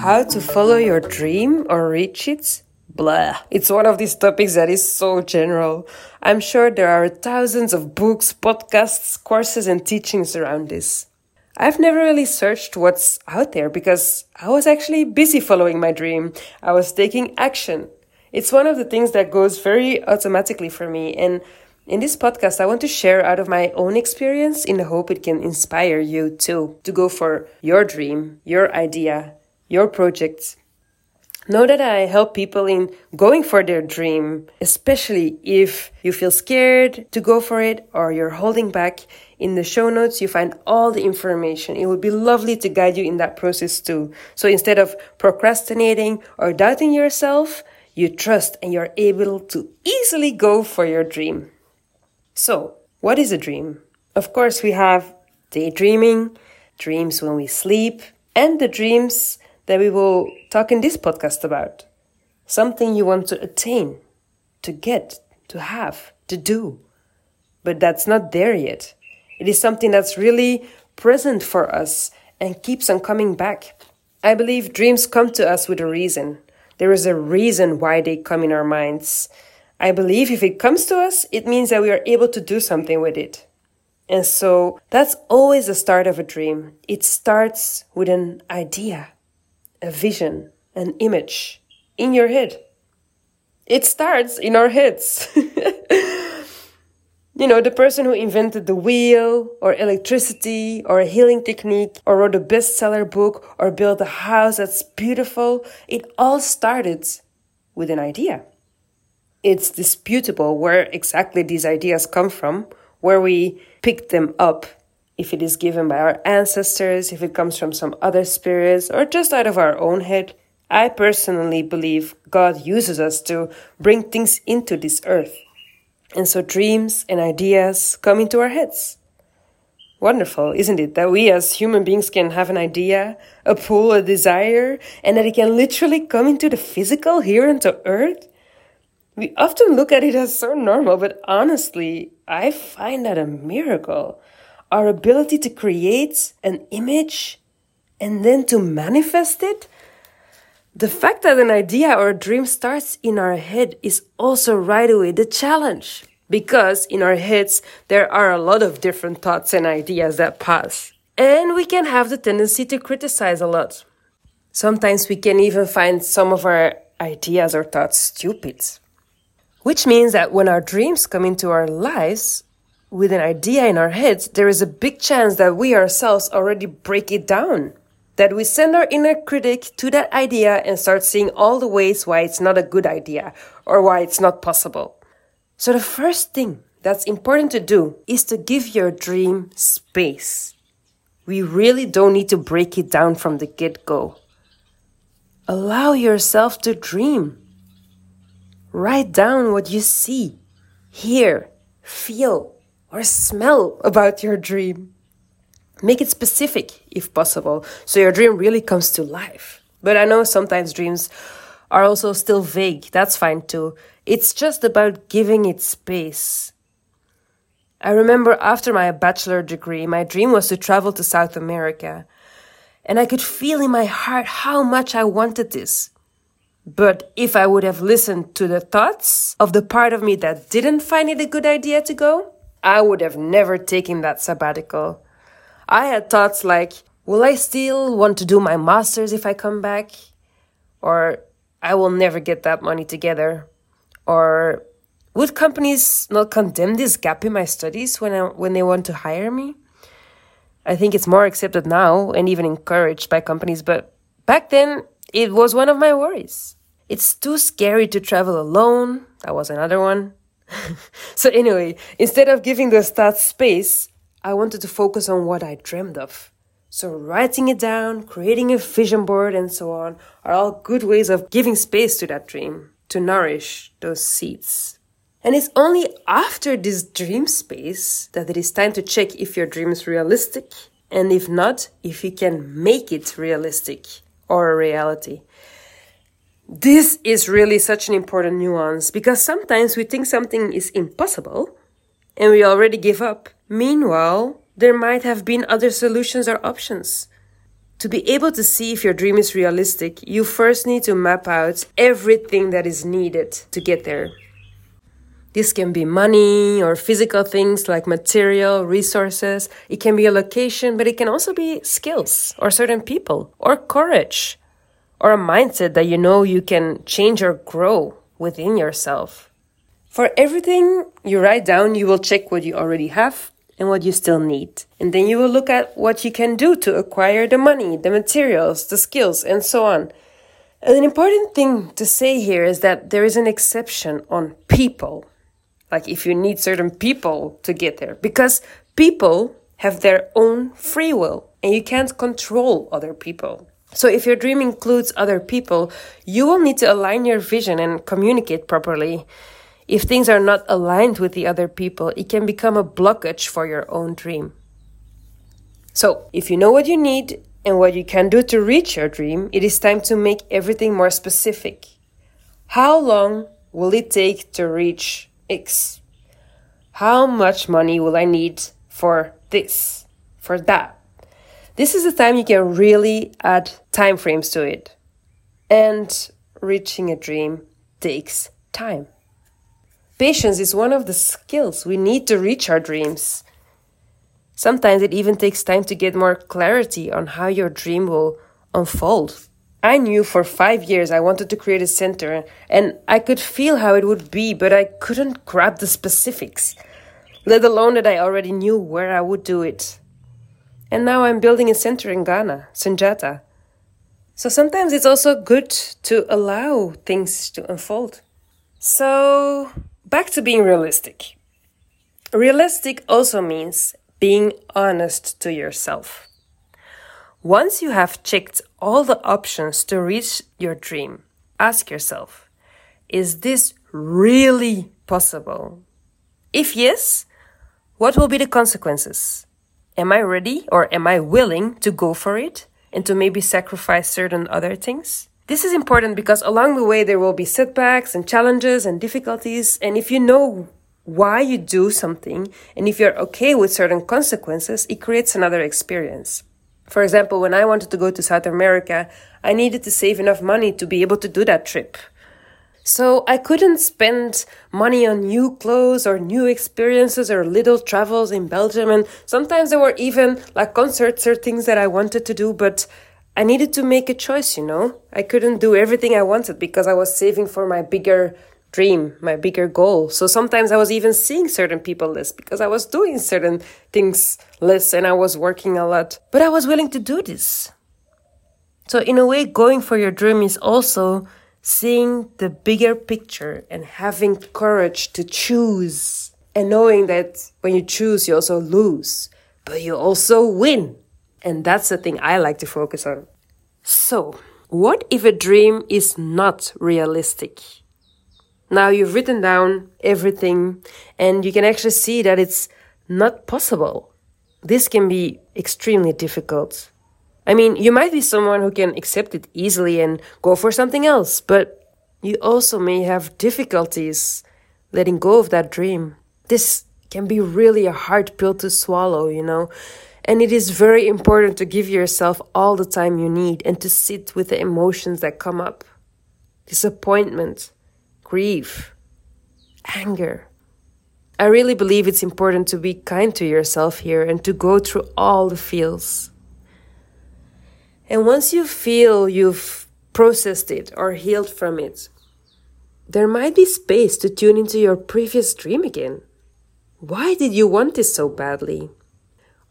how to follow your dream or reach it? Blah. It's one of these topics that is so general. I'm sure there are thousands of books, podcasts, courses, and teachings around this. I've never really searched what's out there because I was actually busy following my dream. I was taking action. It's one of the things that goes very automatically for me. And in this podcast, I want to share out of my own experience in the hope it can inspire you too to go for your dream, your idea, your projects. Know that I help people in going for their dream, especially if you feel scared to go for it or you're holding back. In the show notes, you find all the information. It would be lovely to guide you in that process too. So instead of procrastinating or doubting yourself, you trust and you're able to easily go for your dream. So, what is a dream? Of course, we have daydreaming, dreams when we sleep, and the dreams that we will talk in this podcast about. Something you want to attain, to get, to have, to do. But that's not there yet. It is something that's really present for us and keeps on coming back. I believe dreams come to us with a reason. There is a reason why they come in our minds. I believe if it comes to us, it means that we are able to do something with it. And so that's always the start of a dream. It starts with an idea a vision, an image in your head. It starts in our heads. you know, the person who invented the wheel or electricity or a healing technique or wrote a bestseller book or built a house that's beautiful, it all started with an idea. It's disputable where exactly these ideas come from, where we picked them up if it is given by our ancestors, if it comes from some other spirits, or just out of our own head. I personally believe God uses us to bring things into this earth. And so dreams and ideas come into our heads. Wonderful, isn't it? That we as human beings can have an idea, a pull, a desire, and that it can literally come into the physical here into earth? We often look at it as so normal, but honestly, I find that a miracle our ability to create an image and then to manifest it, the fact that an idea or a dream starts in our head is also right away the challenge. Because in our heads, there are a lot of different thoughts and ideas that pass. And we can have the tendency to criticize a lot. Sometimes we can even find some of our ideas or thoughts stupid. Which means that when our dreams come into our lives, with an idea in our heads, there is a big chance that we ourselves already break it down. That we send our inner critic to that idea and start seeing all the ways why it's not a good idea or why it's not possible. So the first thing that's important to do is to give your dream space. We really don't need to break it down from the get go. Allow yourself to dream. Write down what you see, hear, feel, or smell about your dream. Make it specific if possible, so your dream really comes to life. But I know sometimes dreams are also still vague. That's fine too. It's just about giving it space. I remember after my bachelor degree, my dream was to travel to South America. And I could feel in my heart how much I wanted this. But if I would have listened to the thoughts of the part of me that didn't find it a good idea to go, I would have never taken that sabbatical. I had thoughts like, will I still want to do my master's if I come back? Or I will never get that money together. Or would companies not condemn this gap in my studies when, I, when they want to hire me? I think it's more accepted now and even encouraged by companies, but back then it was one of my worries. It's too scary to travel alone. That was another one. so, anyway, instead of giving the stats space, I wanted to focus on what I dreamed of. So, writing it down, creating a vision board, and so on are all good ways of giving space to that dream, to nourish those seeds. And it's only after this dream space that it is time to check if your dream is realistic, and if not, if you can make it realistic or a reality. This is really such an important nuance because sometimes we think something is impossible and we already give up. Meanwhile, there might have been other solutions or options. To be able to see if your dream is realistic, you first need to map out everything that is needed to get there. This can be money or physical things like material, resources. It can be a location, but it can also be skills or certain people or courage or a mindset that you know you can change or grow within yourself. For everything you write down, you will check what you already have and what you still need. And then you will look at what you can do to acquire the money, the materials, the skills, and so on. And an important thing to say here is that there is an exception on people. Like if you need certain people to get there, because people have their own free will and you can't control other people. So if your dream includes other people, you will need to align your vision and communicate properly. If things are not aligned with the other people, it can become a blockage for your own dream. So, if you know what you need and what you can do to reach your dream, it is time to make everything more specific. How long will it take to reach X? How much money will I need for this, for that? This is the time you can really add time frames to it. And reaching a dream takes time. Patience is one of the skills we need to reach our dreams. Sometimes it even takes time to get more clarity on how your dream will unfold. I knew for five years I wanted to create a center and I could feel how it would be, but I couldn't grab the specifics, let alone that I already knew where I would do it. And now I'm building a center in Ghana, Sundiata. So sometimes it's also good to allow things to unfold. So back to being realistic. Realistic also means being honest to yourself. Once you have checked all the options to reach your dream, ask yourself Is this really possible? If yes, what will be the consequences? Am I ready or am I willing to go for it and to maybe sacrifice certain other things? This is important because along the way there will be setbacks and challenges and difficulties. And if you know why you do something and if you're okay with certain consequences, it creates another experience. For example, when I wanted to go to South America, I needed to save enough money to be able to do that trip. So I couldn't spend money on new clothes or new experiences or little travels in Belgium. And sometimes there were even like concerts or things that I wanted to do, but I needed to make a choice, you know? I couldn't do everything I wanted because I was saving for my bigger dream, my bigger goal. So sometimes I was even seeing certain people less because I was doing certain things less and I was working a lot. But I was willing to do this. So in a way, going for your dream is also seeing the bigger picture and having courage to choose and knowing that when you choose, you also lose, but you also win. And that's the thing I like to focus on. So, what if a dream is not realistic? Now you've written down everything and you can actually see that it's not possible. This can be extremely difficult. I mean, you might be someone who can accept it easily and go for something else, but you also may have difficulties letting go of that dream. This can be really a hard pill to swallow, you know? And it is very important to give yourself all the time you need and to sit with the emotions that come up disappointment, grief, anger. I really believe it's important to be kind to yourself here and to go through all the feels. And once you feel you've processed it or healed from it, there might be space to tune into your previous dream again. Why did you want this so badly?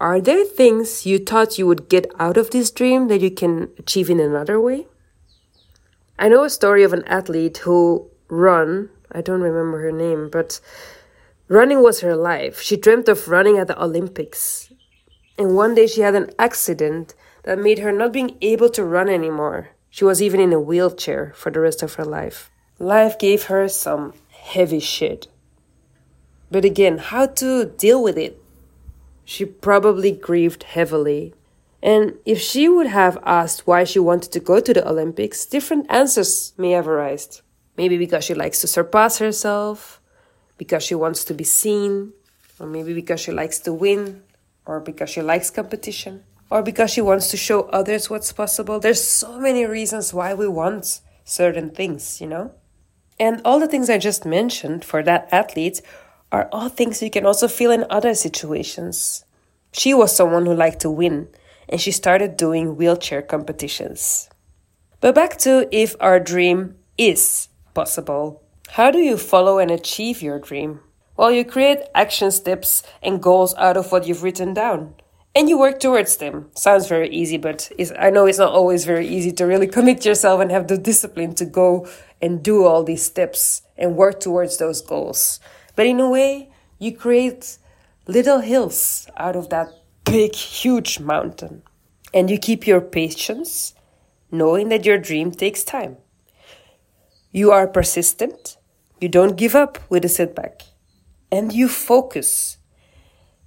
Are there things you thought you would get out of this dream that you can achieve in another way? I know a story of an athlete who run, I don't remember her name, but running was her life. She dreamt of running at the Olympics. And one day she had an accident that made her not being able to run anymore. She was even in a wheelchair for the rest of her life. Life gave her some heavy shit. But again, how to deal with it? she probably grieved heavily. And if she would have asked why she wanted to go to the Olympics, different answers may have arisen. Maybe because she likes to surpass herself, because she wants to be seen, or maybe because she likes to win, or because she likes competition. Or because she wants to show others what's possible. There's so many reasons why we want certain things, you know? And all the things I just mentioned for that athlete are all things you can also feel in other situations. She was someone who liked to win, and she started doing wheelchair competitions. But back to if our dream is possible. How do you follow and achieve your dream? Well, you create action steps and goals out of what you've written down. And you work towards them. Sounds very easy, but I know it's not always very easy to really commit yourself and have the discipline to go and do all these steps and work towards those goals. But in a way, you create little hills out of that big, huge mountain. And you keep your patience, knowing that your dream takes time. You are persistent, you don't give up with a setback, and you focus.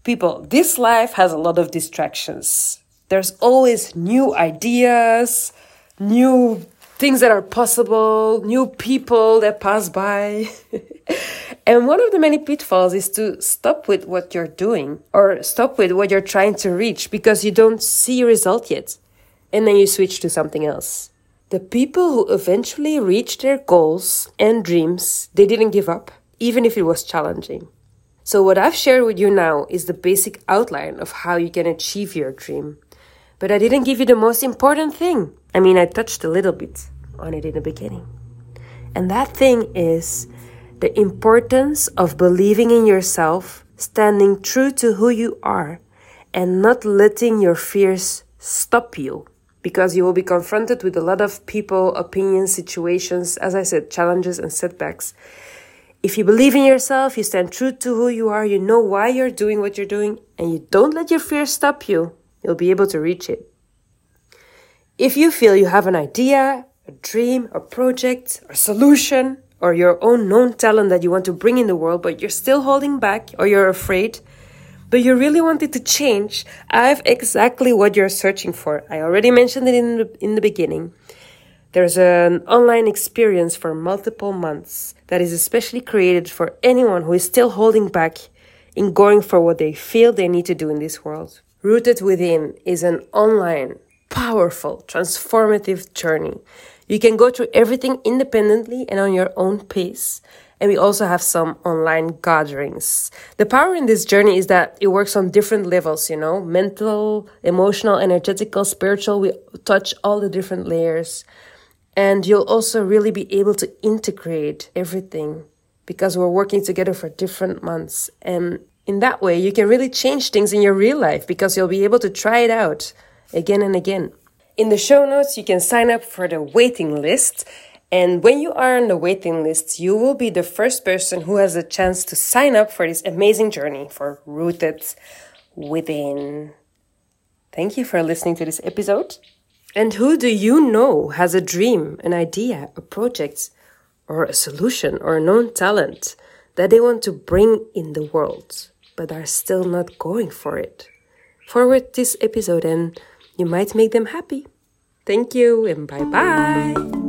People, this life has a lot of distractions. There's always new ideas, new things that are possible, new people that pass by. and one of the many pitfalls is to stop with what you're doing or stop with what you're trying to reach because you don't see a result yet. And then you switch to something else. The people who eventually reached their goals and dreams, they didn't give up, even if it was challenging. So, what I've shared with you now is the basic outline of how you can achieve your dream. But I didn't give you the most important thing. I mean, I touched a little bit on it in the beginning. And that thing is the importance of believing in yourself, standing true to who you are, and not letting your fears stop you. Because you will be confronted with a lot of people, opinions, situations, as I said, challenges and setbacks. If you believe in yourself, you stand true to who you are, you know why you're doing what you're doing, and you don't let your fears stop you, you'll be able to reach it. If you feel you have an idea, a dream, a project, a solution, or your own known talent that you want to bring in the world, but you're still holding back or you're afraid, but you really want it to change, I have exactly what you're searching for. I already mentioned it in the, in the beginning. There's an online experience for multiple months that is especially created for anyone who is still holding back in going for what they feel they need to do in this world. Rooted Within is an online, powerful, transformative journey. You can go through everything independently and on your own pace. And we also have some online gatherings. The power in this journey is that it works on different levels, you know, mental, emotional, energetical, spiritual. We touch all the different layers. And you'll also really be able to integrate everything because we're working together for different months. And in that way, you can really change things in your real life because you'll be able to try it out again and again. In the show notes, you can sign up for the waiting list. And when you are on the waiting list, you will be the first person who has a chance to sign up for this amazing journey for Rooted Within. Thank you for listening to this episode. And who do you know has a dream, an idea, a project, or a solution, or a known talent that they want to bring in the world, but are still not going for it? Forward this episode and you might make them happy. Thank you and bye bye.